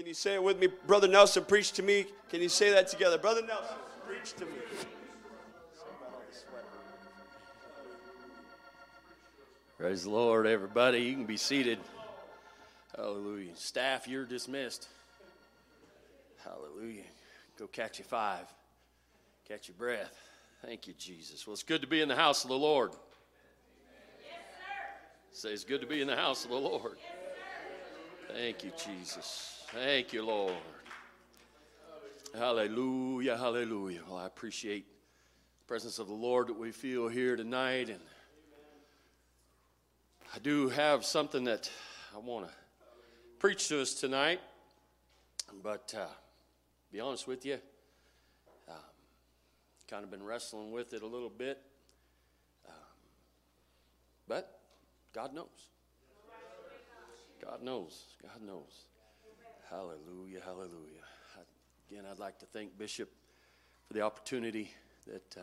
Can you say it with me? Brother Nelson, preach to me. Can you say that together? Brother Nelson, preach to me. Praise the Lord, everybody. You can be seated. Hallelujah. Staff, you're dismissed. Hallelujah. Go catch your five. Catch your breath. Thank you, Jesus. Well, it's good to be in the house of the Lord. Yes, sir. Say it's good to be in the house of the Lord. Yes, Thank you, Jesus. Thank you, Lord. Hallelujah, hallelujah. Well, I appreciate the presence of the Lord that we feel here tonight and I do have something that I want to preach to us tonight, but uh, be honest with you, um, kind of been wrestling with it a little bit, um, but God knows. God knows. God knows. Hallelujah. Hallelujah. Again, I'd like to thank Bishop for the opportunity that uh,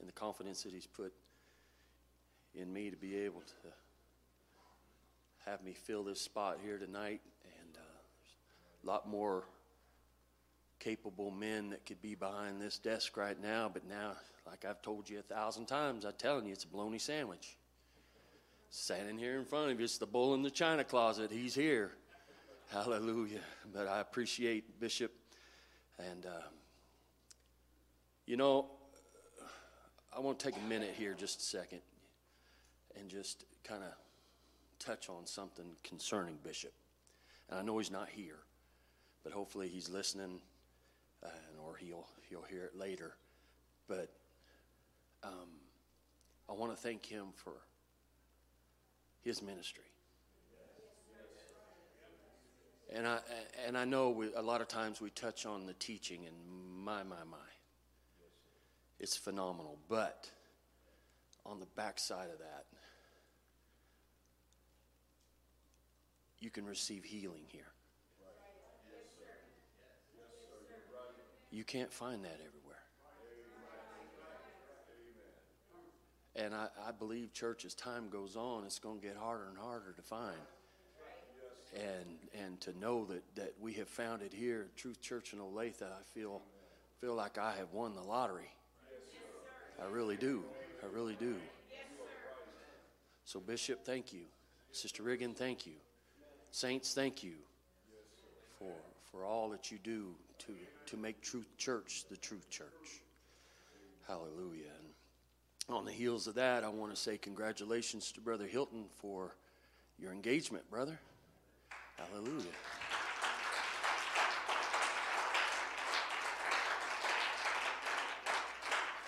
and the confidence that he's put in me to be able to have me fill this spot here tonight. And uh, there's a lot more capable men that could be behind this desk right now. But now, like I've told you a thousand times, I'm telling you, it's a bologna sandwich. Standing here in front of you, it's the bull in the china closet. He's here. Hallelujah. But I appreciate Bishop. And, uh, you know, I want to take a minute here, just a second, and just kind of touch on something concerning Bishop. And I know he's not here, but hopefully he's listening, uh, or he'll he'll hear it later. But um, I want to thank him for his ministry. And I and I know we, a lot of times we touch on the teaching, and my my my, it's phenomenal. But on the backside of that, you can receive healing here. You can't find that everywhere. And I, I believe, church, as time goes on, it's going to get harder and harder to find. And, and to know that, that we have found it here at Truth Church in Olathe, I feel, feel like I have won the lottery. I really do. I really do. So, Bishop, thank you. Sister Riggin, thank you. Saints, thank you for, for all that you do to, to make Truth Church the Truth Church. Hallelujah. And on the heels of that, I want to say congratulations to Brother Hilton for your engagement, brother. Hallelujah.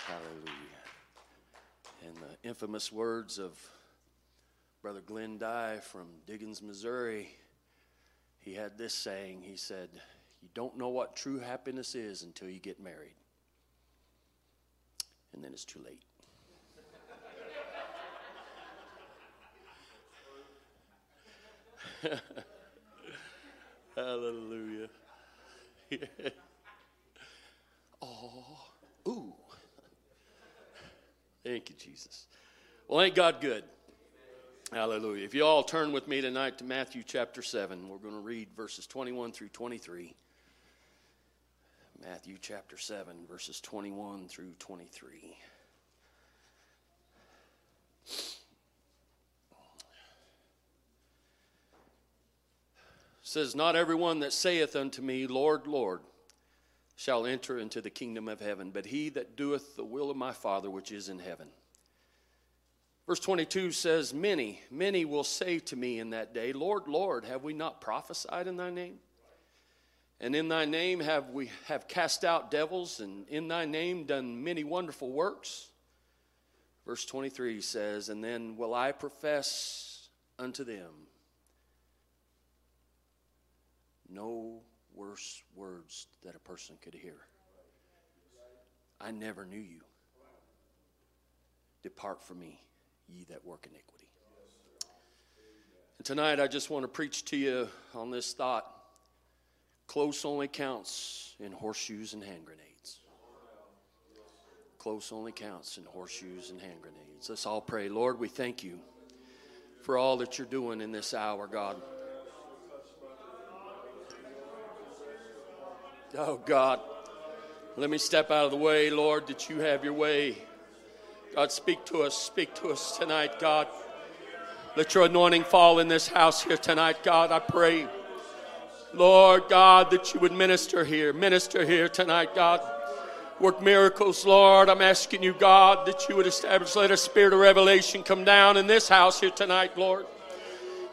Hallelujah. In the infamous words of Brother Glenn Dye from Diggins, Missouri, he had this saying. He said, You don't know what true happiness is until you get married. And then it's too late. Hallelujah. oh, ooh. Thank you, Jesus. Well, ain't God good? Hallelujah. If you all turn with me tonight to Matthew chapter 7, we're going to read verses 21 through 23. Matthew chapter 7, verses 21 through 23. Says, Not everyone that saith unto me, Lord, Lord, shall enter into the kingdom of heaven, but he that doeth the will of my Father which is in heaven. Verse 22 says, Many, many will say to me in that day, Lord, Lord, have we not prophesied in thy name? And in thy name have we have cast out devils, and in thy name done many wonderful works. Verse 23 says, And then will I profess unto them no worse words that a person could hear. I never knew you. Depart from me ye that work iniquity. And tonight I just want to preach to you on this thought close only counts in horseshoes and hand grenades. Close only counts in horseshoes and hand grenades. Let's all pray. Lord, we thank you for all that you're doing in this hour, God. Oh, God. Let me step out of the way, Lord, that you have your way. God, speak to us. Speak to us tonight, God. Let your anointing fall in this house here tonight, God. I pray, Lord God, that you would minister here. Minister here tonight, God. Work miracles, Lord. I'm asking you, God, that you would establish, let a spirit of revelation come down in this house here tonight, Lord.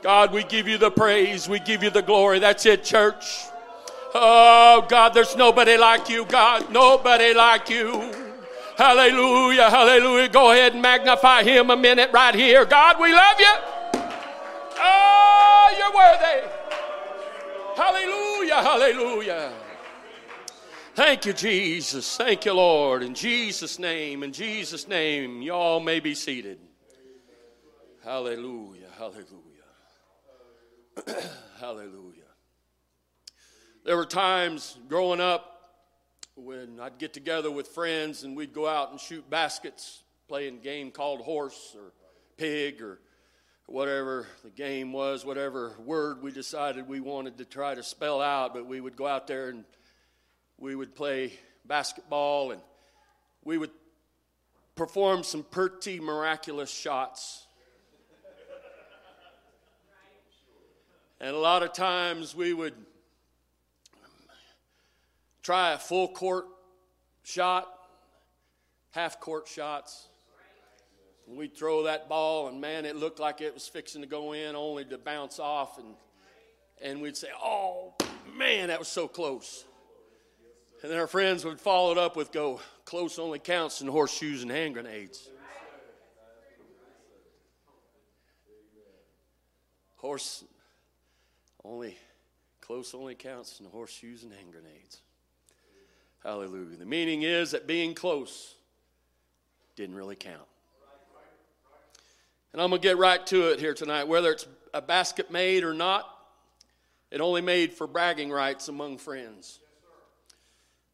God, we give you the praise. We give you the glory. That's it, church. Oh, God, there's nobody like you, God. Nobody like you. Hallelujah, hallelujah. Go ahead and magnify him a minute right here. God, we love you. Oh, you're worthy. Hallelujah, hallelujah. Thank you, Jesus. Thank you, Lord. In Jesus' name, in Jesus' name, y'all may be seated. Hallelujah, hallelujah. hallelujah. There were times growing up when I'd get together with friends and we'd go out and shoot baskets, playing a game called horse or pig or whatever the game was, whatever word we decided we wanted to try to spell out, but we would go out there and we would play basketball and we would perform some pretty miraculous shots. And a lot of times we would try a full court shot, half court shots. We'd throw that ball, and man, it looked like it was fixing to go in, only to bounce off. And, and we'd say, Oh, man, that was so close. And then our friends would follow it up with, Go, close only counts in horseshoes and hand grenades. Horse only, close only counts in horseshoes and hand grenades. Hallelujah. The meaning is that being close didn't really count. And I'm going to get right to it here tonight. Whether it's a basket made or not, it only made for bragging rights among friends.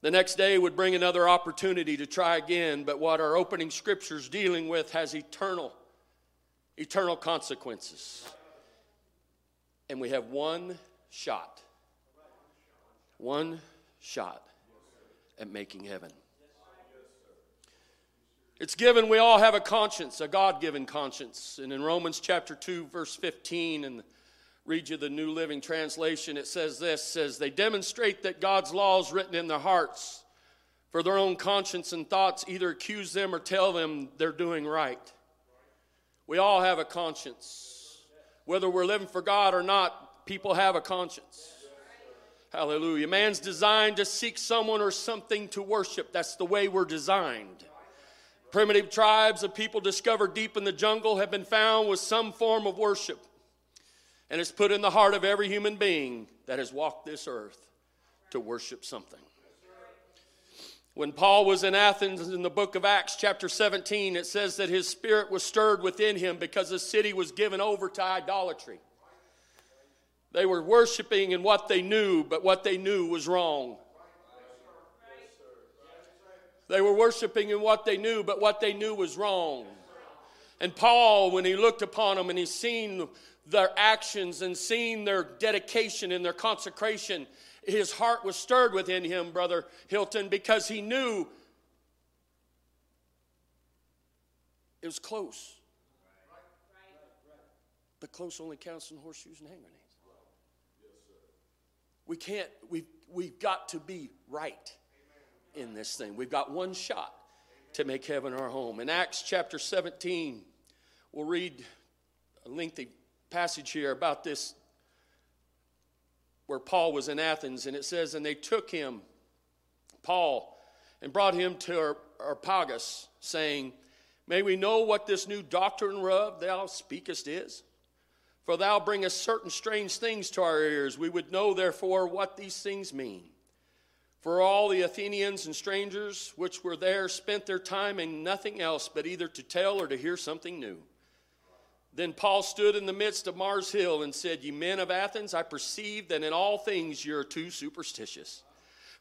The next day would bring another opportunity to try again, but what our opening scripture's dealing with has eternal, eternal consequences. And we have one shot. One shot at making heaven. It's given, we all have a conscience, a God given conscience. And in Romans chapter 2, verse 15, and read you the New Living Translation, it says this says, They demonstrate that God's law is written in their hearts, for their own conscience and thoughts either accuse them or tell them they're doing right. We all have a conscience. Whether we're living for God or not, people have a conscience. Hallelujah. Man's designed to seek someone or something to worship. That's the way we're designed. Primitive tribes of people discovered deep in the jungle have been found with some form of worship. And it's put in the heart of every human being that has walked this earth to worship something. When Paul was in Athens in the book of Acts, chapter 17, it says that his spirit was stirred within him because the city was given over to idolatry. They were worshiping in what they knew, but what they knew was wrong. They were worshiping in what they knew, but what they knew was wrong. And Paul, when he looked upon them and he seen their actions and seen their dedication and their consecration, his heart was stirred within him, Brother Hilton, because he knew it was close. But close only counts in horseshoes and hand grenades. We can't, we've, we've got to be right in this thing. We've got one shot to make heaven our home. In Acts chapter 17, we'll read a lengthy passage here about this where Paul was in Athens, and it says, And they took him, Paul, and brought him to Areopagus, saying, May we know what this new doctrine whereof thou speakest is? For thou bringest certain strange things to our ears. We would know, therefore, what these things mean. For all the Athenians and strangers which were there spent their time in nothing else but either to tell or to hear something new. Then Paul stood in the midst of Mars Hill and said, Ye men of Athens, I perceive that in all things ye are too superstitious.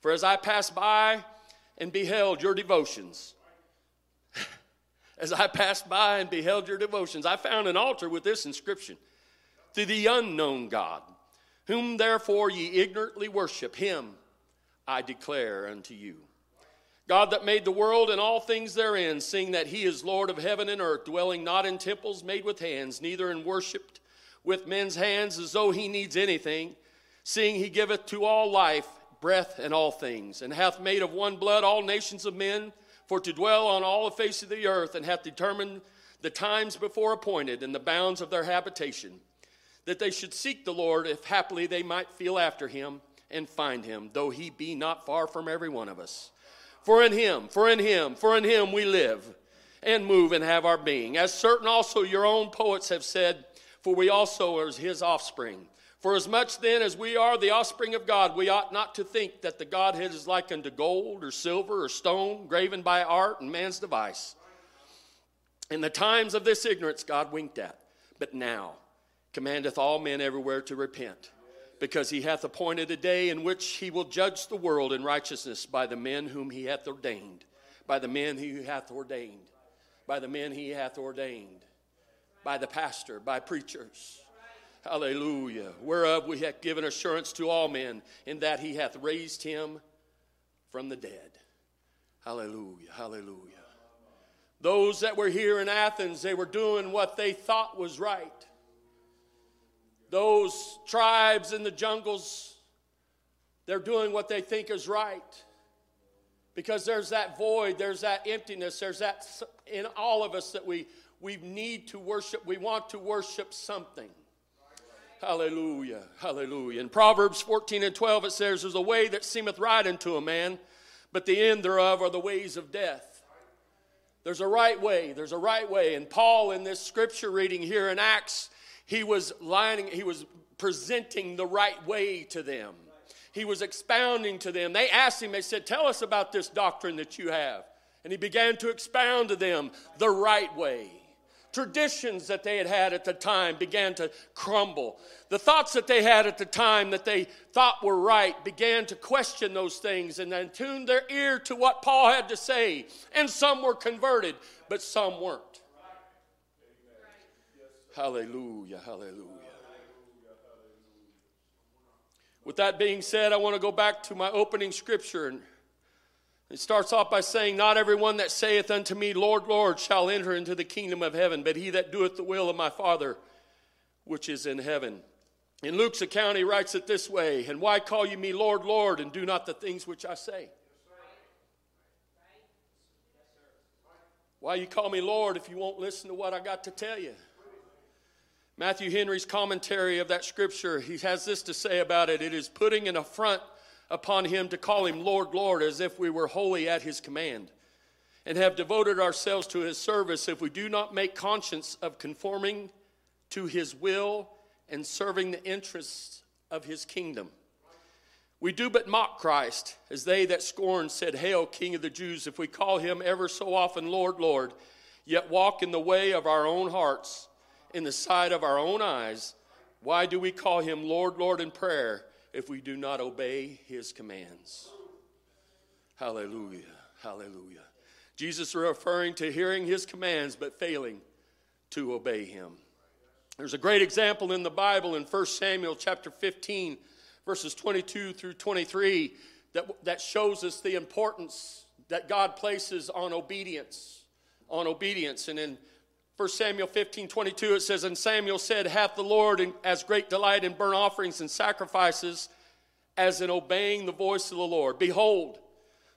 For as I passed by and beheld your devotions, as I passed by and beheld your devotions, I found an altar with this inscription to the unknown God, whom therefore ye ignorantly worship, him I declare unto you. God that made the world and all things therein, seeing that he is Lord of heaven and earth, dwelling not in temples made with hands, neither in worshipped with men's hands as though he needs anything, seeing he giveth to all life, breath, and all things, and hath made of one blood all nations of men, for to dwell on all the face of the earth, and hath determined the times before appointed and the bounds of their habitation, that they should seek the Lord, if haply they might feel after him and find him, though he be not far from every one of us. For in him, for in him, for in him we live and move and have our being. As certain also your own poets have said, for we also are his offspring. For as much then as we are the offspring of God, we ought not to think that the Godhead is like unto gold or silver or stone, graven by art and man's device. In the times of this ignorance, God winked at, but now commandeth all men everywhere to repent, because he hath appointed a day in which he will judge the world in righteousness by the men whom he hath ordained, by the men he hath ordained, by the men he hath ordained, by the pastor, by preachers. Hallelujah. Whereof we have given assurance to all men, in that he hath raised him from the dead. Hallelujah. Hallelujah. Those that were here in Athens, they were doing what they thought was right. Those tribes in the jungles, they're doing what they think is right. Because there's that void, there's that emptiness, there's that in all of us that we, we need to worship. We want to worship something. Hallelujah. Hallelujah. In Proverbs 14 and 12, it says, There's a way that seemeth right unto a man, but the end thereof are the ways of death. There's a right way. There's a right way. And Paul, in this scripture reading here in Acts, he was lining, he was presenting the right way to them. He was expounding to them. They asked him, they said, Tell us about this doctrine that you have. And he began to expound to them the right way. Traditions that they had had at the time began to crumble. The thoughts that they had at the time that they thought were right began to question those things and then tuned their ear to what Paul had to say. And some were converted, but some weren't. Hallelujah, hallelujah. With that being said, I want to go back to my opening scripture. And it starts off by saying, Not everyone that saith unto me, Lord, Lord, shall enter into the kingdom of heaven, but he that doeth the will of my Father which is in heaven. In Luke's account, he writes it this way And why call you me Lord, Lord, and do not the things which I say? Why you call me Lord if you won't listen to what I got to tell you? Matthew Henry's commentary of that scripture, he has this to say about it it is putting an affront upon him to call him Lord, Lord, as if we were wholly at his command, and have devoted ourselves to his service if we do not make conscience of conforming to his will and serving the interests of his kingdom. We do but mock Christ, as they that scorn said, Hail, King of the Jews, if we call him ever so often Lord, Lord, yet walk in the way of our own hearts in the sight of our own eyes, why do we call him Lord, Lord in prayer if we do not obey his commands? Hallelujah. Hallelujah. Jesus referring to hearing his commands but failing to obey him. There's a great example in the Bible in 1 Samuel chapter 15, verses 22 through 23, that, that shows us the importance that God places on obedience. On obedience. And in 1 Samuel 15, 22, it says, And Samuel said, Hath the Lord as great delight in burnt offerings and sacrifices as in obeying the voice of the Lord? Behold,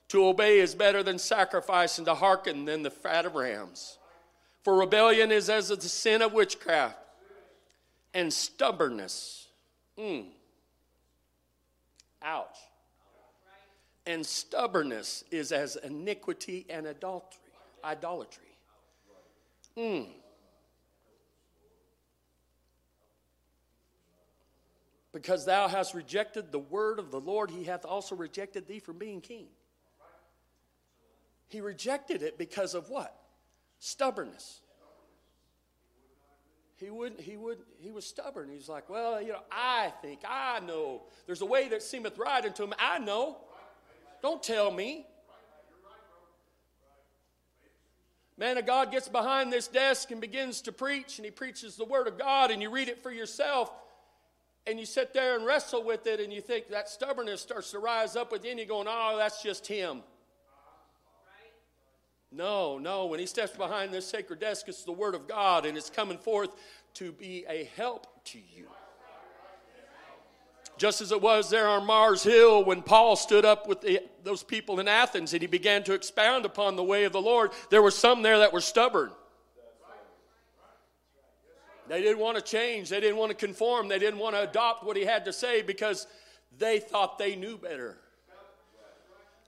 to obey is better than sacrifice, and to hearken than the fat of rams. For rebellion is as the sin of witchcraft, and stubbornness. Mm. Ouch. And stubbornness is as iniquity and adultery. Idolatry. Mm. Because thou hast rejected the word of the Lord, he hath also rejected thee from being king. He rejected it because of what? Stubbornness. He wouldn't, he would he was stubborn. He's like, Well, you know, I think, I know. There's a way that seemeth right unto him. I know. Don't tell me. Man of God gets behind this desk and begins to preach, and he preaches the Word of God, and you read it for yourself. and you sit there and wrestle with it, and you think that stubbornness starts to rise up within you, going, Oh, that's just him. No, no. When he steps behind this sacred desk, it's the Word of God, and it's coming forth to be a help to you. Just as it was there on Mars Hill when Paul stood up with the, those people in Athens and he began to expound upon the way of the Lord, there were some there that were stubborn. They didn't want to change, they didn't want to conform, they didn't want to adopt what he had to say because they thought they knew better.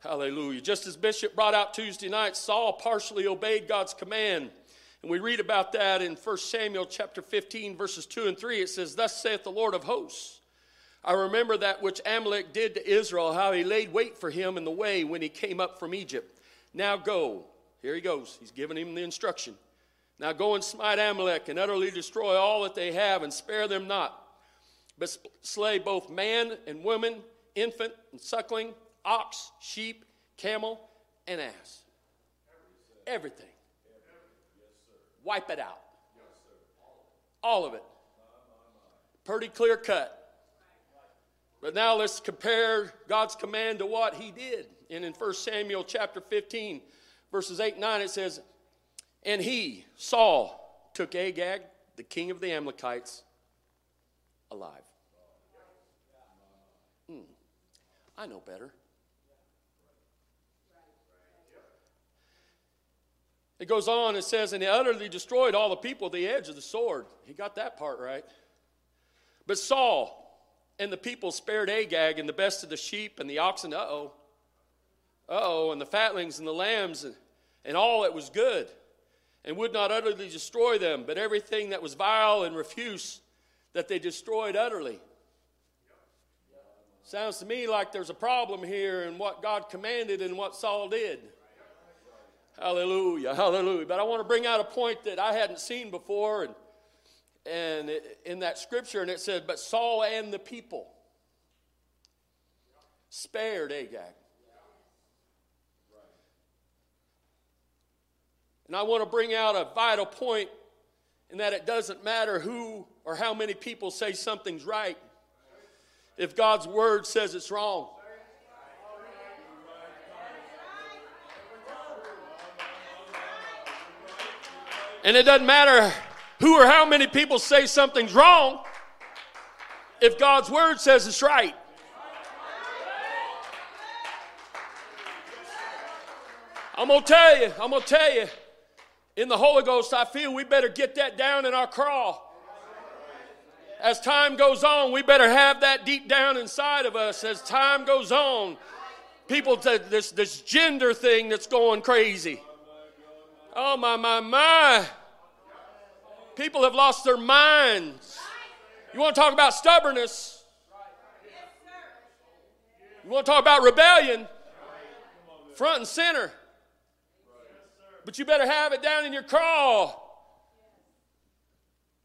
Hallelujah. Just as Bishop brought out Tuesday night, Saul partially obeyed God's command. And we read about that in 1 Samuel chapter 15, verses 2 and 3. It says, Thus saith the Lord of hosts. I remember that which Amalek did to Israel, how he laid wait for him in the way when he came up from Egypt. Now go. Here he goes. He's giving him the instruction. Now go and smite Amalek and utterly destroy all that they have and spare them not. But slay both man and woman, infant and suckling, ox, sheep, camel, and ass. Everything. Yes, sir. Wipe it out. Yes, sir. All of it. Pretty clear cut. But now let's compare God's command to what he did. And in 1 Samuel chapter 15, verses 8 and 9, it says, And he, Saul, took Agag, the king of the Amalekites, alive. Hmm. I know better. It goes on, it says, and he utterly destroyed all the people at the edge of the sword. He got that part right. But Saul and the people spared Agag and the best of the sheep and the oxen, uh oh, uh oh, and the fatlings and the lambs and, and all that was good, and would not utterly destroy them, but everything that was vile and refuse that they destroyed utterly. Sounds to me like there's a problem here in what God commanded and what Saul did. Hallelujah, hallelujah. But I want to bring out a point that I hadn't seen before, and, and it, in that scripture, and it said, But Saul and the people spared Agag. And I want to bring out a vital point in that it doesn't matter who or how many people say something's right if God's word says it's wrong. And it doesn't matter who or how many people say something's wrong if God's word says it's right. I'm going to tell you, I'm going to tell you, in the Holy Ghost, I feel we better get that down in our craw. As time goes on, we better have that deep down inside of us. As time goes on, people, this, this gender thing that's going crazy. Oh, my, my, my. People have lost their minds. You want to talk about stubbornness? You want to talk about rebellion? Front and center. But you better have it down in your craw.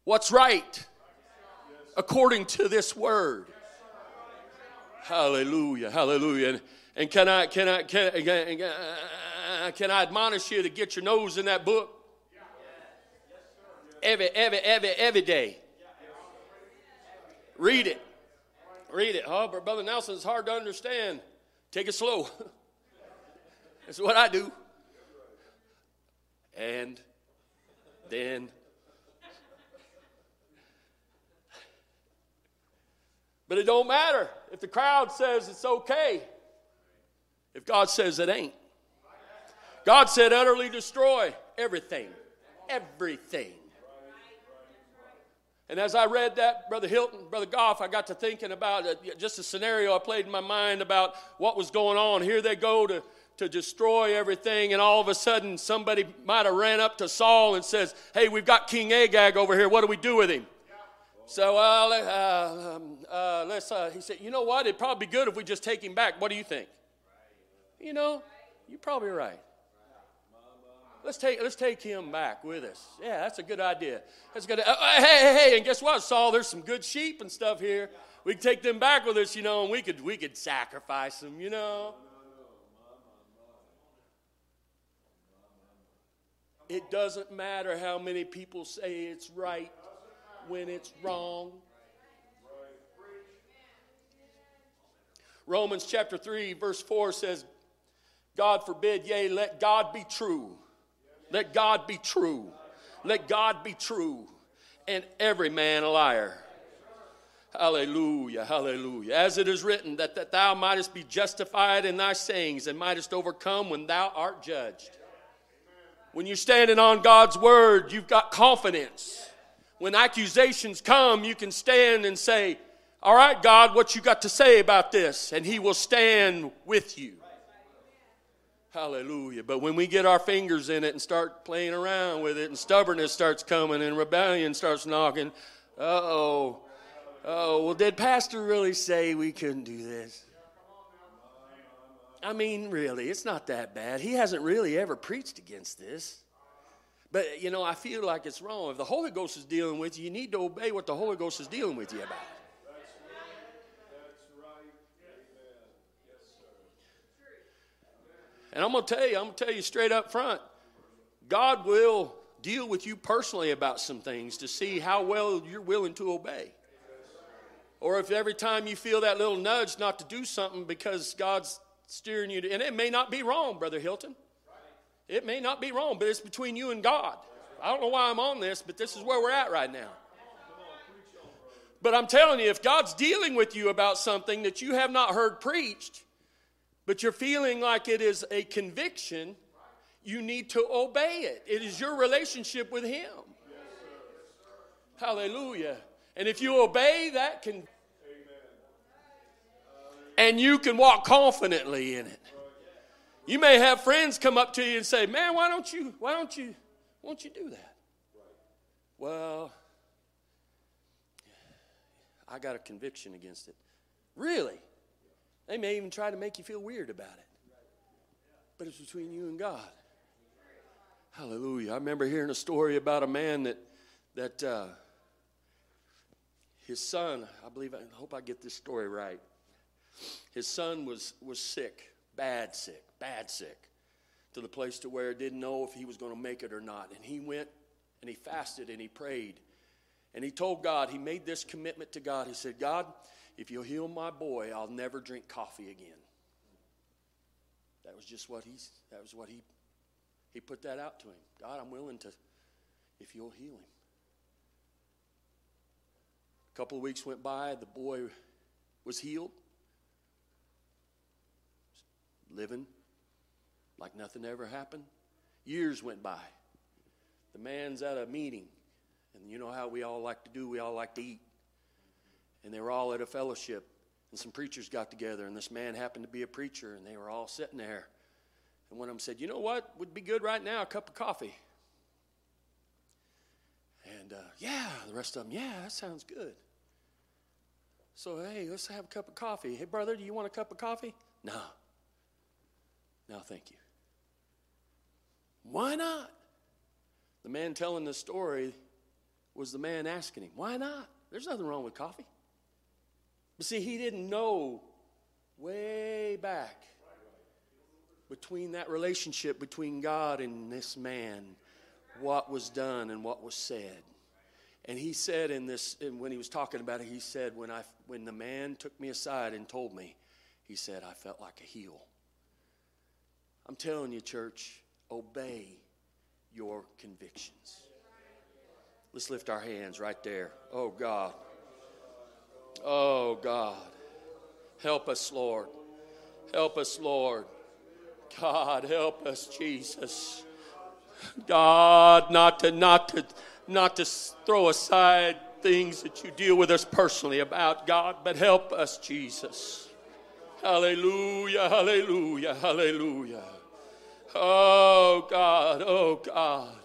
What's right according to this word? Hallelujah, hallelujah. And can I, can I, can, I, can I admonish you to get your nose in that book? Every, every, every, every day. Read it. Read it. Oh, but Brother Nelson, it's hard to understand. Take it slow. That's what I do. And then But it don't matter if the crowd says it's okay. If God says it ain't. God said utterly destroy everything. Everything. And as I read that, Brother Hilton, Brother Goff, I got to thinking about just a scenario I played in my mind about what was going on. Here they go to, to destroy everything, and all of a sudden somebody might have ran up to Saul and says, Hey, we've got King Agag over here. What do we do with him? So uh, uh, um, uh, let's, uh, he said, You know what? It'd probably be good if we just take him back. What do you think? You know, you're probably right. Let's take, let's take him back with us. Yeah, that's a good idea. That's good. Uh, hey, hey, hey, and guess what, Saul? There's some good sheep and stuff here. We can take them back with us, you know, and we could, we could sacrifice them, you know. It doesn't matter how many people say it's right when it's wrong. Romans chapter 3, verse 4 says, God forbid, yea, let God be true. Let God be true. Let God be true. And every man a liar. Hallelujah, hallelujah. As it is written, that, that thou mightest be justified in thy sayings and mightest overcome when thou art judged. When you're standing on God's word, you've got confidence. When accusations come, you can stand and say, All right, God, what you got to say about this? And He will stand with you. Hallelujah. But when we get our fingers in it and start playing around with it, and stubbornness starts coming, and rebellion starts knocking, uh oh. Oh, well, did Pastor really say we couldn't do this? I mean, really, it's not that bad. He hasn't really ever preached against this. But, you know, I feel like it's wrong. If the Holy Ghost is dealing with you, you need to obey what the Holy Ghost is dealing with you about. And I'm going to tell you, I'm going to tell you straight up front God will deal with you personally about some things to see how well you're willing to obey. Or if every time you feel that little nudge not to do something because God's steering you to, and it may not be wrong, Brother Hilton. It may not be wrong, but it's between you and God. I don't know why I'm on this, but this is where we're at right now. But I'm telling you, if God's dealing with you about something that you have not heard preached, but you're feeling like it is a conviction, you need to obey it. It is your relationship with Him. Hallelujah. And if you obey, that can. And you can walk confidently in it. You may have friends come up to you and say, "Man, why don't you? Why don't you? Why don't you do that?" Well, I got a conviction against it. Really? They may even try to make you feel weird about it. But it's between you and God. Hallelujah. I remember hearing a story about a man that that uh, his son, I believe I hope I get this story right. His son was was sick, bad sick, bad sick, to the place to where didn't know if he was going to make it or not. And he went and he fasted and he prayed. And he told God, he made this commitment to God. He said, God, if you'll heal my boy, I'll never drink coffee again. That was just what he's that was what he he put that out to him. God, I'm willing to if you'll heal him. A couple of weeks went by, the boy was healed. Living like nothing ever happened. Years went by. The man's at a meeting, and you know how we all like to do, we all like to eat. And they were all at a fellowship, and some preachers got together, and this man happened to be a preacher, and they were all sitting there. And one of them said, You know what would be good right now? A cup of coffee. And uh, yeah, the rest of them, yeah, that sounds good. So, hey, let's have a cup of coffee. Hey, brother, do you want a cup of coffee? No. No, thank you. Why not? The man telling the story was the man asking him, Why not? There's nothing wrong with coffee. But see, he didn't know way back between that relationship between God and this man what was done and what was said. And he said in this, and when he was talking about it, he said, when, I, when the man took me aside and told me, he said, I felt like a heel. I'm telling you, church, obey your convictions. Let's lift our hands right there. Oh, God. Oh, God. Help us, Lord. Help us, Lord. God, help us, Jesus. God, not to, not to, not to throw aside things that you deal with us personally about, God, but help us, Jesus. Hallelujah, hallelujah, hallelujah. Oh, God, oh, God.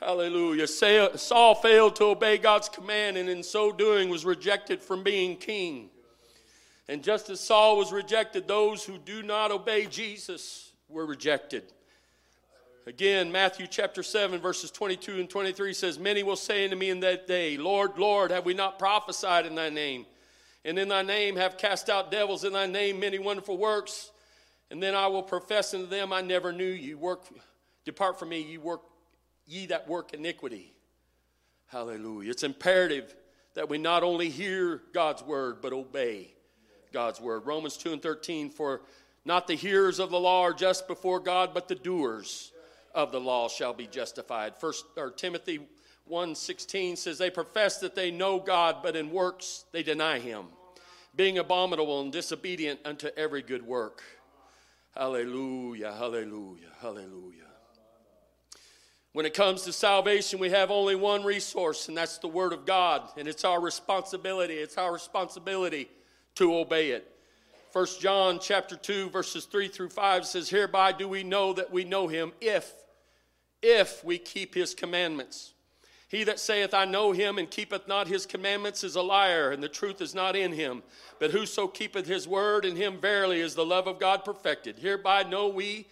Hallelujah. Saul failed to obey God's command and in so doing was rejected from being king. And just as Saul was rejected, those who do not obey Jesus were rejected. Again, Matthew chapter 7, verses 22 and 23 says, Many will say unto me in that day, Lord, Lord, have we not prophesied in thy name? And in thy name have cast out devils, in thy name many wonderful works. And then I will profess unto them, I never knew you. Work, depart from me, you work, ye that work iniquity. Hallelujah. It's imperative that we not only hear God's word, but obey God's word. Romans 2 and 13, for not the hearers of the law are just before God, but the doers of the law shall be justified. First or Timothy 1:16 says they profess that they know God, but in works they deny him, being abominable and disobedient unto every good work. Hallelujah, hallelujah, hallelujah. When it comes to salvation, we have only one resource, and that's the Word of God. And it's our responsibility. It's our responsibility to obey it. 1 John chapter 2, verses 3 through 5 says, Hereby do we know that we know him if, if we keep his commandments. He that saith, I know him, and keepeth not his commandments is a liar, and the truth is not in him. But whoso keepeth his word, in him verily is the love of God perfected. Hereby know we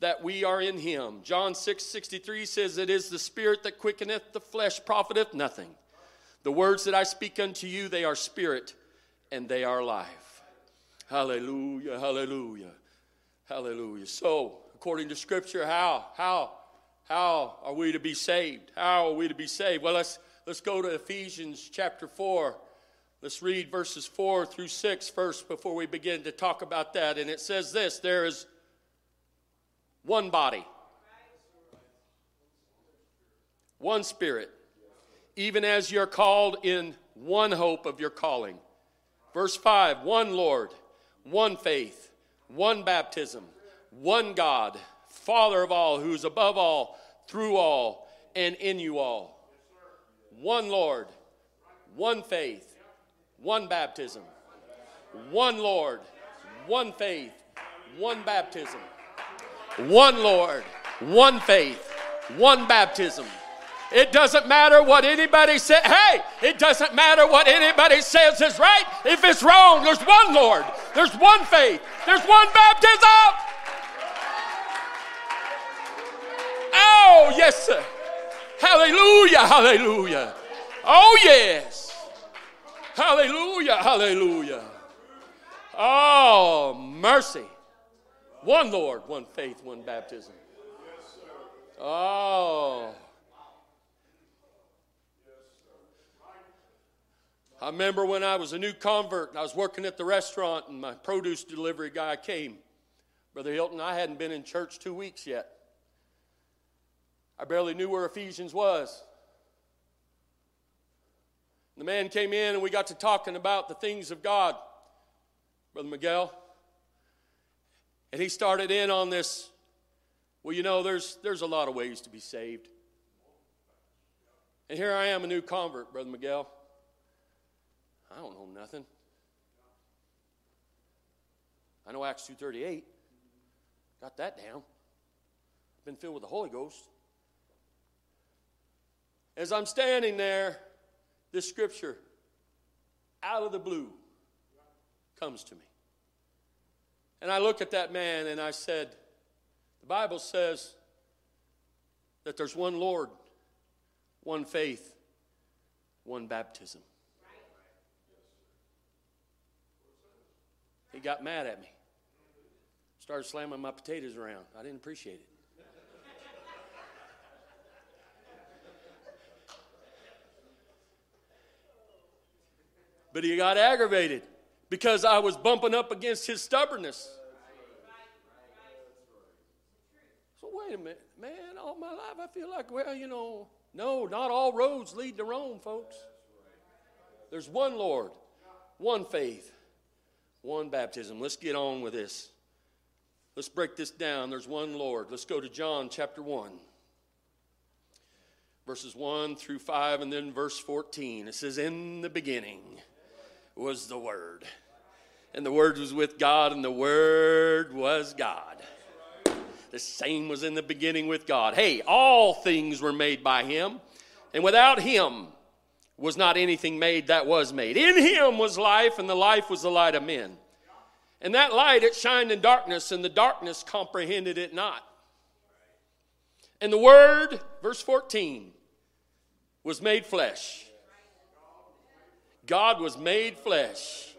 that we are in him. John 6 63 says, It is the spirit that quickeneth, the flesh profiteth nothing. The words that I speak unto you, they are spirit and they are life. Hallelujah, hallelujah, hallelujah. So, according to Scripture, how, how, how are we to be saved? How are we to be saved? Well, let's, let's go to Ephesians chapter 4. Let's read verses 4 through 6 first before we begin to talk about that. And it says this there is one body, one spirit, even as you're called in one hope of your calling. Verse 5 one Lord, one faith, one baptism, one God, Father of all, who is above all, through all, and in you all. One Lord, one faith, one baptism, one Lord, one faith, one baptism one Lord, one faith, one baptism. It doesn't matter what anybody says. Hey, it doesn't matter what anybody says is right. If it's wrong, there's one Lord, there's one faith, there's one baptism. Oh, yes, sir. Hallelujah, hallelujah. Oh, yes. Hallelujah, hallelujah. Oh, mercy. One Lord, one faith, one baptism. Oh. I remember when I was a new convert and I was working at the restaurant and my produce delivery guy came. Brother Hilton, I hadn't been in church two weeks yet. I barely knew where Ephesians was. The man came in and we got to talking about the things of God. Brother Miguel, and he started in on this well, you know, there's, there's a lot of ways to be saved. And here I am, a new convert, Brother Miguel. I don't know nothing. I know Acts 2.38. Got that down. Been filled with the Holy Ghost. As I'm standing there, this scripture, out of the blue, comes to me. And I looked at that man and I said, The Bible says that there's one Lord, one faith, one baptism. He got mad at me. Started slamming my potatoes around. I didn't appreciate it. but he got aggravated because I was bumping up against his stubbornness. So, wait a minute, man, all my life I feel like, well, you know, no, not all roads lead to Rome, folks. There's one Lord, one faith, one baptism. Let's get on with this. Let's break this down. There's one Lord. Let's go to John chapter 1, verses 1 through 5, and then verse 14. It says, In the beginning was the Word. And the Word was with God, and the Word was God. The same was in the beginning with God. Hey, all things were made by Him, and without Him was not anything made that was made. In Him was life, and the life was the light of men. And that light, it shined in darkness, and the darkness comprehended it not. And the Word, verse 14, was made flesh God was made flesh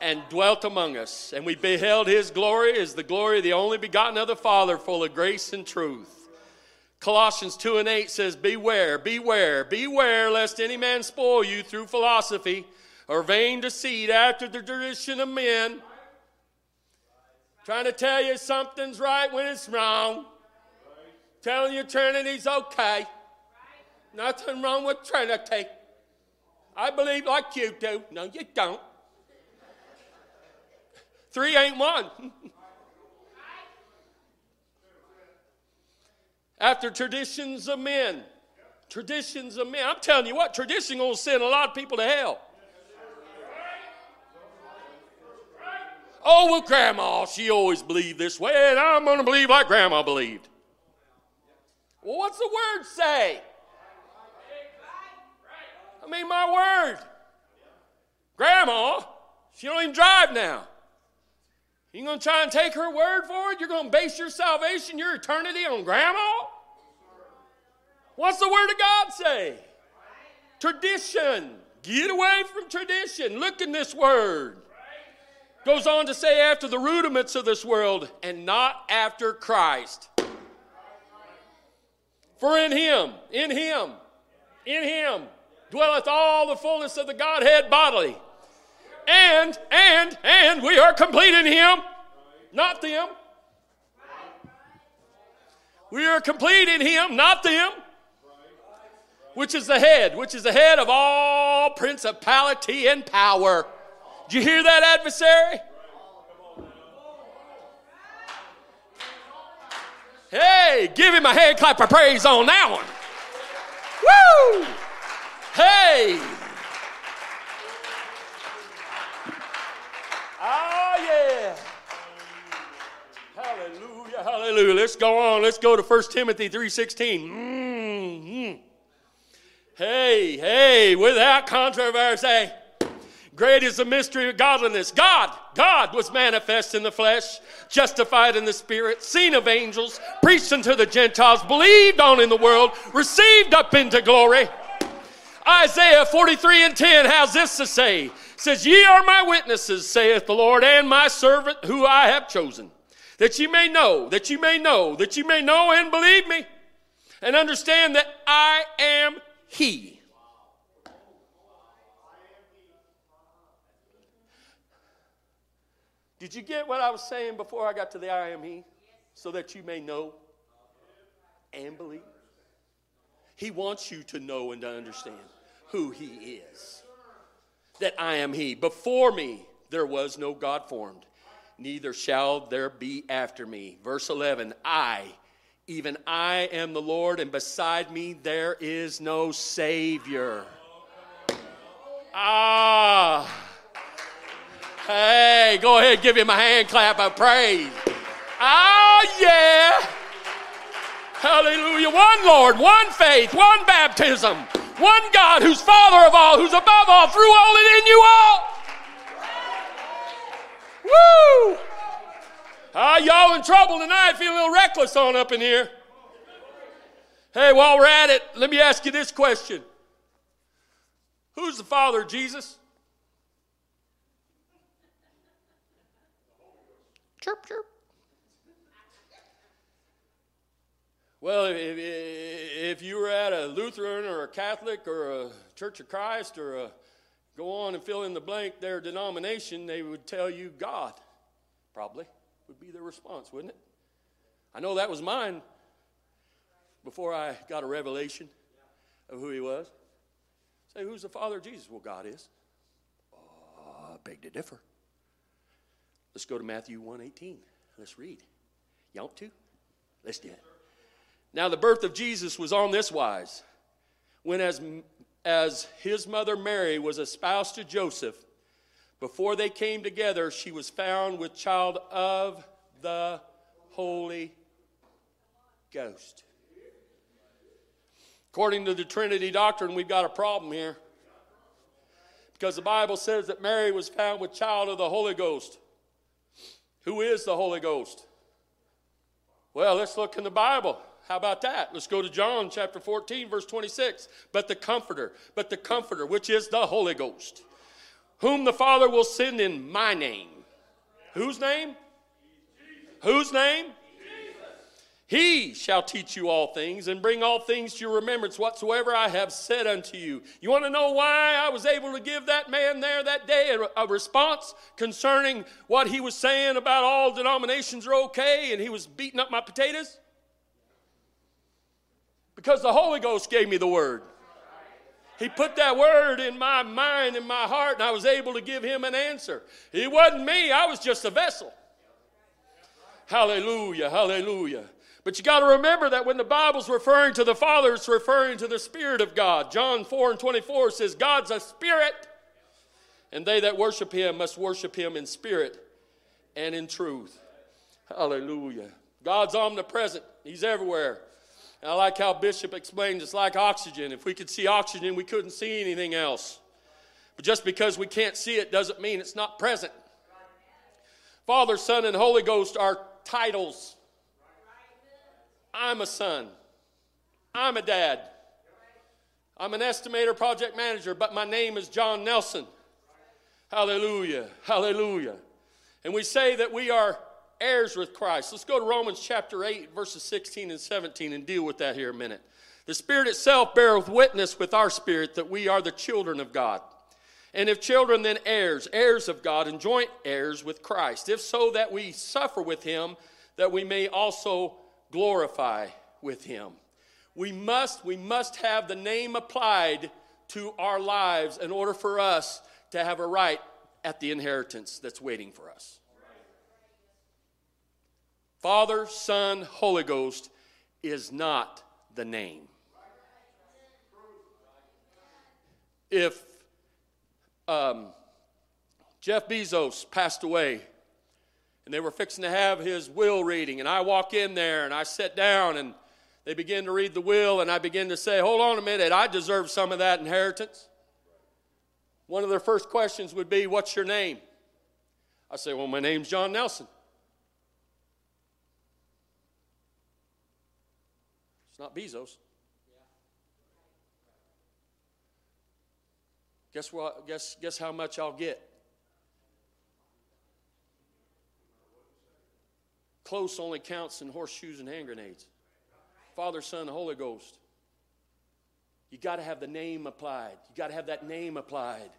and dwelt among us, and we beheld his glory as the glory of the only begotten of the Father, full of grace and truth. Colossians 2 and 8 says, Beware, beware, beware, lest any man spoil you through philosophy or vain deceit after the tradition of men, trying to tell you something's right when it's wrong, telling you Trinity's okay. Nothing wrong with Trinity. I believe like you do. No, you don't. Three ain't one. After traditions of men. Traditions of men. I'm telling you what, tradition gonna send a lot of people to hell. Oh, well, grandma, she always believed this way, and I'm gonna believe like grandma believed. Well, what's the word say? Mean, my word. Grandma, she don't even drive now. You gonna try and take her word for it? You're gonna base your salvation, your eternity on grandma? What's the word of God say? Tradition. Get away from tradition. Look in this word. Goes on to say, after the rudiments of this world, and not after Christ. For in him, in him, in him dwelleth all the fullness of the Godhead bodily. And, and, and we are complete in him, not them. We are complete in him, not them. Which is the head, which is the head of all principality and power. Did you hear that, adversary? Hey, give him a hand clap of praise on that one. Woo! Hey! Oh, yeah. Hallelujah, hallelujah. Let's go on. Let's go to 1 Timothy 3.16. Mm-hmm. Hey, hey, without controversy. Great is the mystery of godliness. God, God was manifest in the flesh, justified in the spirit, seen of angels, preached unto the Gentiles, believed on in the world, received up into glory. Isaiah 43 and 10 has this to say. It says, Ye are my witnesses, saith the Lord, and my servant who I have chosen, that ye may know, that ye may know, that ye may know and believe me, and understand that I am He. Did you get what I was saying before I got to the I am He? So that you may know and believe. He wants you to know and to understand who He is. That I am He. Before me there was no God formed, neither shall there be after me. Verse 11 I, even I am the Lord, and beside me there is no Savior. Ah. Hey, go ahead, give him a hand clap of praise. Oh, yeah. Hallelujah. One Lord, one faith, one baptism, one God who's Father of all, who's above all, through all, and in you all. Woo! Ah, y'all in trouble tonight, feel a little reckless on up in here. Hey, while we're at it, let me ask you this question Who's the Father of Jesus? Chirp, chirp. Well, if, if you were at a Lutheran or a Catholic or a Church of Christ or a, go on and fill in the blank their denomination, they would tell you God, probably, would be their response, wouldn't it? I know that was mine before I got a revelation of who he was. Say, who's the Father of Jesus? Well, God is. Uh, beg to differ. Let's go to Matthew 1:18. Let's read. You want to? Let's do it. Now the birth of Jesus was on this wise. When as, as his mother Mary was espoused to Joseph, before they came together, she was found with child of the Holy Ghost. According to the Trinity doctrine, we've got a problem here. Because the Bible says that Mary was found with child of the Holy Ghost. Who is the Holy Ghost? Well, let's look in the Bible. How about that? Let's go to John chapter 14, verse 26. But the Comforter, but the Comforter, which is the Holy Ghost, whom the Father will send in my name. Whose name? Jesus. Whose name? Jesus. He shall teach you all things and bring all things to your remembrance whatsoever I have said unto you. You want to know why I was able to give that man there that day a, a, response concerning what he was saying about all denominations are okay and he was beating up my potatoes? Because the Holy Ghost gave me the word. He put that word in my mind and my heart, and I was able to give him an answer. It wasn't me, I was just a vessel. Hallelujah, hallelujah. But you got to remember that when the Bible's referring to the Father, it's referring to the Spirit of God. John 4 and 24 says, God's a spirit, and they that worship him must worship him in spirit and in truth. Hallelujah. God's omnipresent, he's everywhere. I like how Bishop explained it's like oxygen. If we could see oxygen, we couldn't see anything else. But just because we can't see it doesn't mean it's not present. Father, Son, and Holy Ghost are titles I'm a son. I'm a dad. I'm an estimator, project manager, but my name is John Nelson. Hallelujah. Hallelujah. And we say that we are heirs with Christ. Let's go to Romans chapter 8, verses 16 and 17 and deal with that here a minute. The Spirit itself beareth witness with our spirit that we are the children of God. And if children, then heirs, heirs of God, and joint heirs with Christ. If so, that we suffer with him, that we may also glorify with him. We must, we must have the name applied to our lives in order for us to have a right at the inheritance that's waiting for us. Father, Son, Holy Ghost is not the name. If um, Jeff Bezos passed away and they were fixing to have his will reading. And I walk in there and I sit down and they begin to read the will, and I begin to say, Hold on a minute, I deserve some of that inheritance. One of their first questions would be, What's your name? I say, Well, my name's John Nelson. Not Bezos. Guess what? Guess, guess how much I'll get? Close only counts in horseshoes and hand grenades. Father, Son, Holy Ghost. You got to have the name applied. You got to have that name applied.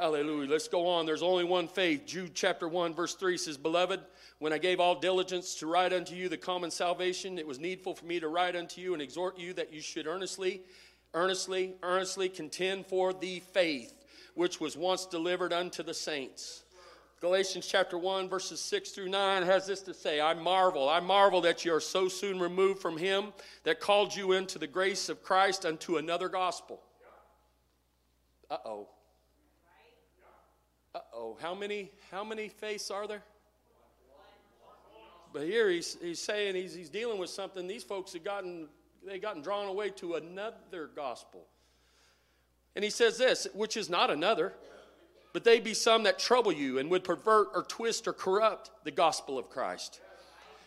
Hallelujah. Let's go on. There's only one faith. Jude chapter 1, verse 3 says, Beloved, when I gave all diligence to write unto you the common salvation, it was needful for me to write unto you and exhort you that you should earnestly, earnestly, earnestly contend for the faith which was once delivered unto the saints. Galatians chapter 1, verses 6 through 9 has this to say I marvel, I marvel that you are so soon removed from him that called you into the grace of Christ unto another gospel. Uh oh. Uh oh. How many, how many faiths are there? But here he's, he's saying he's, he's dealing with something. These folks have gotten, they gotten drawn away to another gospel. And he says this, which is not another but they be some that trouble you and would pervert or twist or corrupt the gospel of Christ.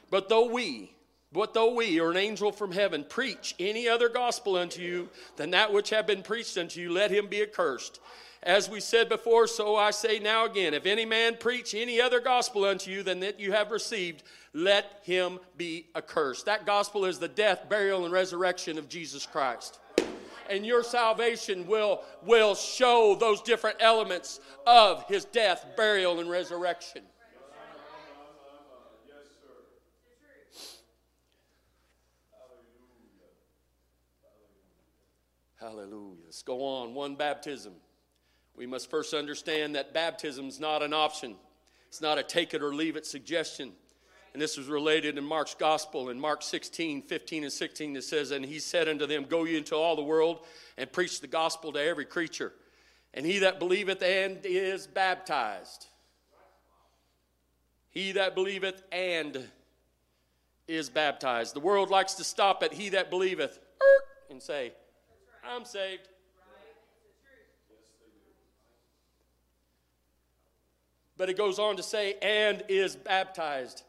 But though we, but though we or an angel from heaven preach any other gospel unto you than that which have been preached unto you, let him be accursed. As we said before, so I say now again if any man preach any other gospel unto you than that you have received, let him be accursed. That gospel is the death, burial, and resurrection of Jesus Christ and your salvation will, will show those different elements of his death, burial, and resurrection. Hallelujah. Hallelujah. Let's go on. One baptism. We must first understand that baptism is not an option. It's not a take it or leave it suggestion. And this was related in Mark's gospel in Mark 16, 15, and 16. It says, And he said unto them, Go ye into all the world and preach the gospel to every creature. And he that believeth and is baptized. He that believeth and is baptized. The world likes to stop at he that believeth and say, I'm saved. But it goes on to say, and is baptized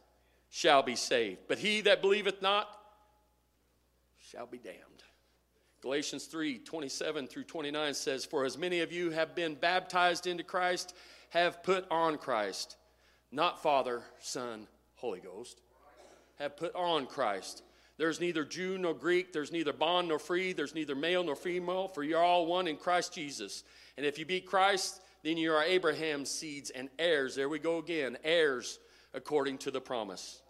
shall be saved. But he that believeth not shall be damned. Galatians 3 27 through 29 says, For as many of you have been baptized into Christ, have put on Christ, not Father, Son, Holy Ghost, have put on Christ. There's neither Jew nor Greek, there's neither bond nor free, there's neither male nor female, for you're all one in Christ Jesus. And if you be Christ, then you are Abraham's seeds and heirs. There we go again, heirs according to the promise.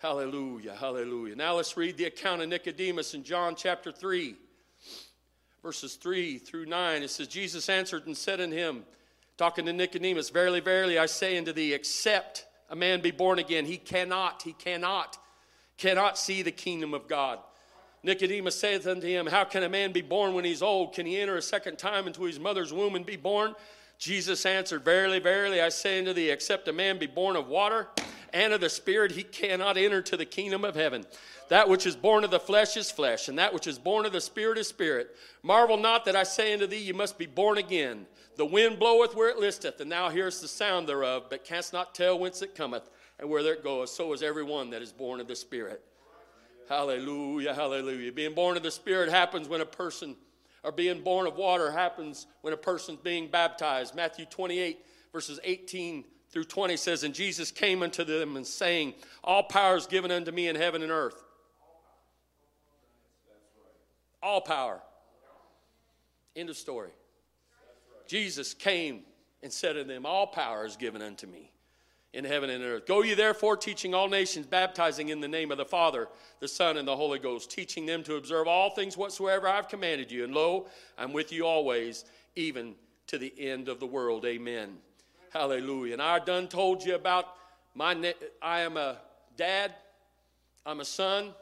Hallelujah, hallelujah. Now let's read the account of Nicodemus in John chapter 3, verses 3 through 9. It says, Jesus answered and said unto him, talking to Nicodemus, Verily, verily, I say unto thee, except a man be born again, he cannot, he cannot cannot see the kingdom of God. Nicodemus saith unto him, How can a man be born when he's old? Can he enter a second time into his mother's womb and be born? Jesus answered, Verily, verily, I say unto thee, except a man be born of water and of the Spirit, he cannot enter to the kingdom of heaven. That which is born of the flesh is flesh, and that which is born of the Spirit is spirit. Marvel not that I say unto thee, You must be born again. The wind bloweth where it listeth, and thou hearest the sound thereof, but canst not tell whence it cometh and where it goeth. so is everyone that is born of the Spirit. Hallelujah, hallelujah. Being born of the Spirit happens when a person, or being born of water happens when a person's being baptized. Matthew 28, verses 18 through 20 says, And Jesus came unto them and saying, All power is given unto me in heaven and earth. All power. End of story. Jesus came and said unto them, All power is given unto me in heaven and earth. Go ye therefore, teaching all nations, baptizing in the name of the Father, the Son, and the Holy Ghost, teaching them to observe all things whatsoever I have commanded you. And lo, I'm with you always, even to the end of the world. Amen. Hallelujah. And I done told you about my. Ne- I am a dad, I'm a son,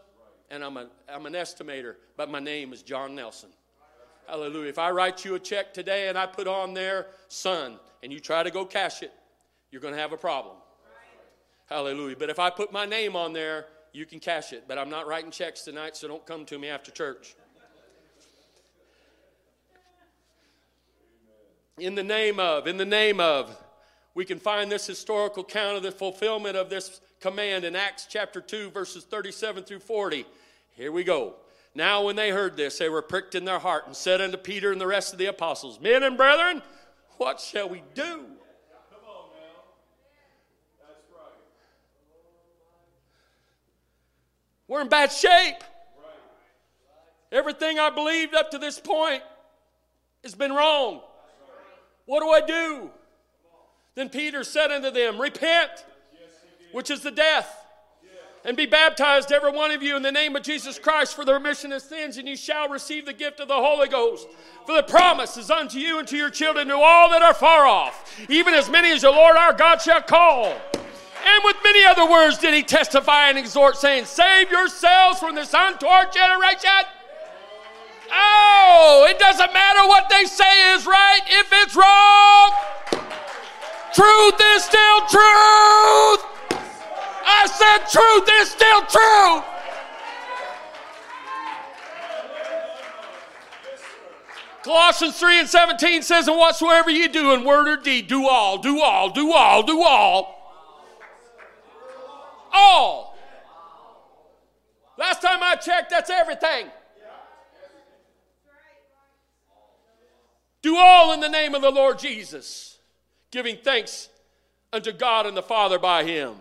and I'm, a, I'm an estimator. But my name is John Nelson. Hallelujah. If I write you a check today and I put on there son, and you try to go cash it, you're going to have a problem. Hallelujah. But if I put my name on there, you can cash it. But I'm not writing checks tonight, so don't come to me after church. In the name of, in the name of, we can find this historical account of the fulfillment of this command in Acts chapter 2, verses 37 through 40. Here we go. Now, when they heard this, they were pricked in their heart and said unto Peter and the rest of the apostles, Men and brethren, what shall we do? We're in bad shape. Everything I believed up to this point has been wrong. What do I do? Then Peter said unto them, Repent, which is the death, and be baptized, every one of you, in the name of Jesus Christ for the remission of sins, and you shall receive the gift of the Holy Ghost. For the promise is unto you and to your children, to all that are far off, even as many as the Lord our God shall call. And with many other words did he testify and exhort, saying, Save yourselves from this untoward generation. Oh, it doesn't matter what they say is right if it's wrong. Truth is still truth. I said, Truth is still truth. Colossians 3 and 17 says, And whatsoever you do in word or deed, do all, do all, do all, do all all. Last time I checked, that's everything. Do all in the name of the Lord Jesus, giving thanks unto God and the Father by Him.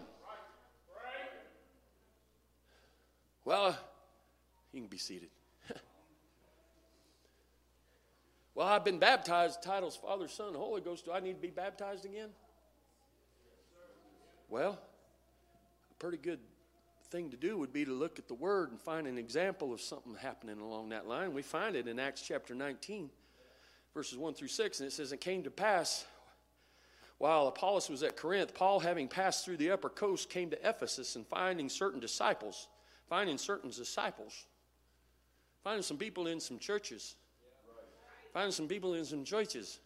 Well, you can be seated. well, I've been baptized, titles Father, Son, Holy Ghost. Do I need to be baptized again? Well, pretty good thing to do would be to look at the Word and find an example of something happening along that line. We find it in Acts chapter 19, verses 1 through 6, and it says, It came to pass while Apollos was at Corinth, Paul, having passed through the upper coast, came to Ephesus and finding certain disciples, finding certain disciples, finding some people in some churches, finding some people in some churches.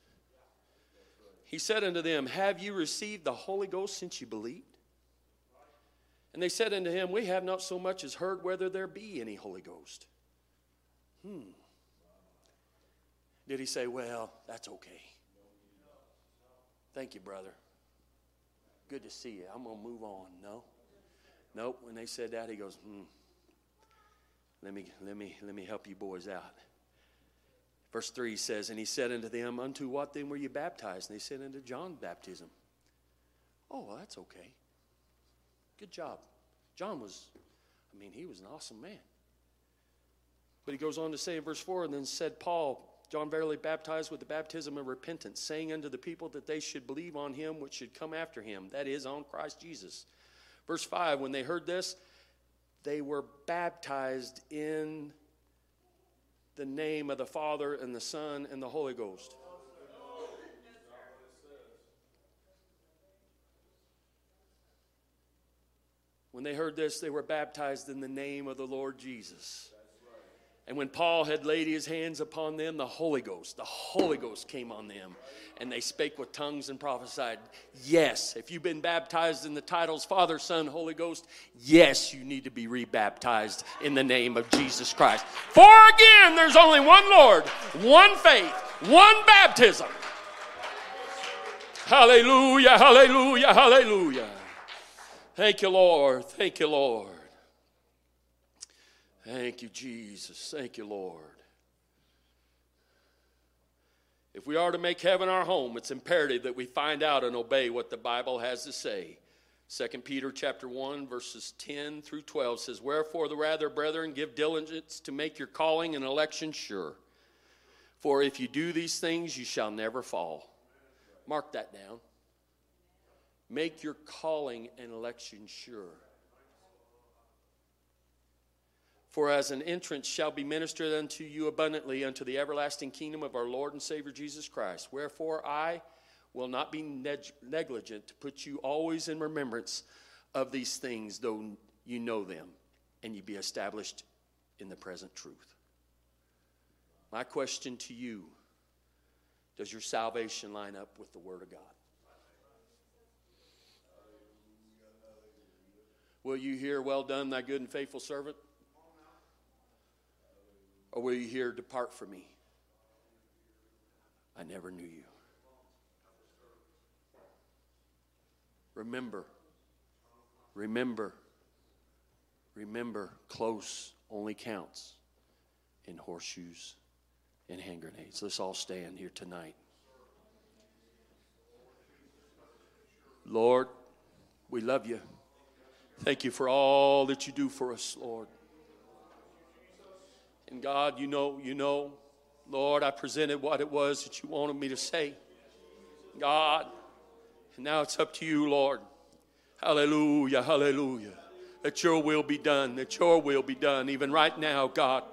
He said unto them, Have you received the Holy Ghost since you believed? And they said unto him, We have not so much as heard whether there be any Holy Ghost. Hmm. Did he say, Well, that's okay? Thank you, brother. Good to see you. I'm going to move on. No. Nope. When they said that, he goes, Hmm. Let me, let me, let me help you boys out. Verse 3 says, And he said unto them, Unto what then were you baptized? And they said, Unto John's baptism. Oh, well, that's okay. Good job. John was, I mean, he was an awesome man. But he goes on to say in verse 4 and then said, Paul, John verily baptized with the baptism of repentance, saying unto the people that they should believe on him which should come after him, that is, on Christ Jesus. Verse 5 When they heard this, they were baptized in the name of the Father and the Son and the Holy Ghost. When they heard this, they were baptized in the name of the Lord Jesus. And when Paul had laid his hands upon them, the Holy Ghost, the Holy Ghost came on them, and they spake with tongues and prophesied. Yes, if you've been baptized in the titles Father, Son, Holy Ghost, yes, you need to be rebaptized in the name of Jesus Christ. For again, there's only one Lord, one faith, one baptism. Hallelujah, hallelujah, hallelujah. Thank you, Lord. Thank you, Lord. Thank you, Jesus. Thank you, Lord. If we are to make heaven our home, it's imperative that we find out and obey what the Bible has to say. 2 Peter chapter 1 verses 10 through 12 says, "Wherefore the rather, brethren, give diligence to make your calling and election sure. For if you do these things, you shall never fall." Mark that down. Make your calling and election sure. For as an entrance shall be ministered unto you abundantly unto the everlasting kingdom of our Lord and Savior Jesus Christ. Wherefore I will not be neg- negligent to put you always in remembrance of these things, though you know them, and you be established in the present truth. My question to you does your salvation line up with the Word of God? Will you hear, Well done, thy good and faithful servant? Or will you hear, Depart from me? I never knew you. Remember, remember, remember, close only counts in horseshoes and hand grenades. Let's all stand here tonight. Lord, we love you. Thank you for all that you do for us, Lord. And God, you know, you know, Lord, I presented what it was that you wanted me to say. God, and now it's up to you, Lord. Hallelujah, hallelujah. That your will be done, that your will be done, even right now, God.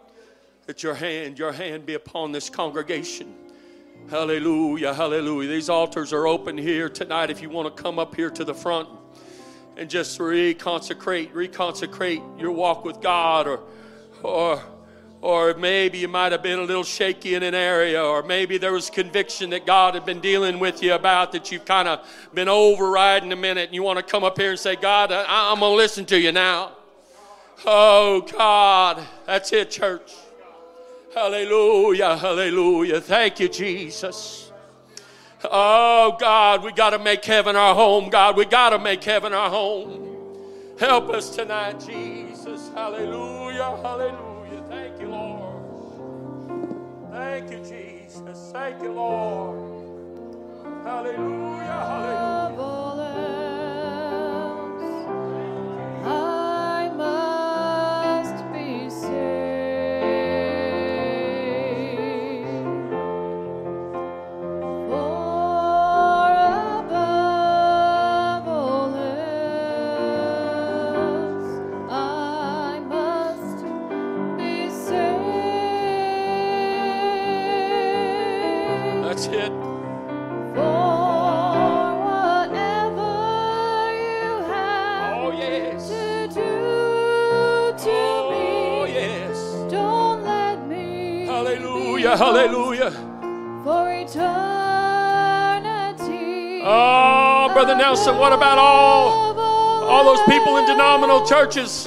That your hand, your hand be upon this congregation. Hallelujah, hallelujah. These altars are open here tonight if you want to come up here to the front and just reconsecrate, reconsecrate your walk with God or or or maybe you might have been a little shaky in an area, or maybe there was conviction that God had been dealing with you about that you've kind of been overriding a minute, and you want to come up here and say, God, I- I'm going to listen to you now. Oh, God, that's it, church. Hallelujah, hallelujah. Thank you, Jesus. Oh, God, we got to make heaven our home. God, we got to make heaven our home. Help us tonight, Jesus. Hallelujah, hallelujah. Thank you, Lord. Thank you, Jesus. Thank you, Lord. Hallelujah, hallelujah. Hallelujah, for eternity. Oh, Brother Nelson, what about all all those people in denominational churches?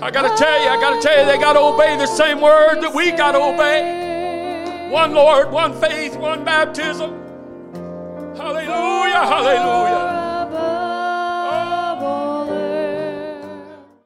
I got to tell you, I got to tell you, they got to obey the same word that we got to obey. One Lord, one faith, one baptism. Hallelujah, hallelujah.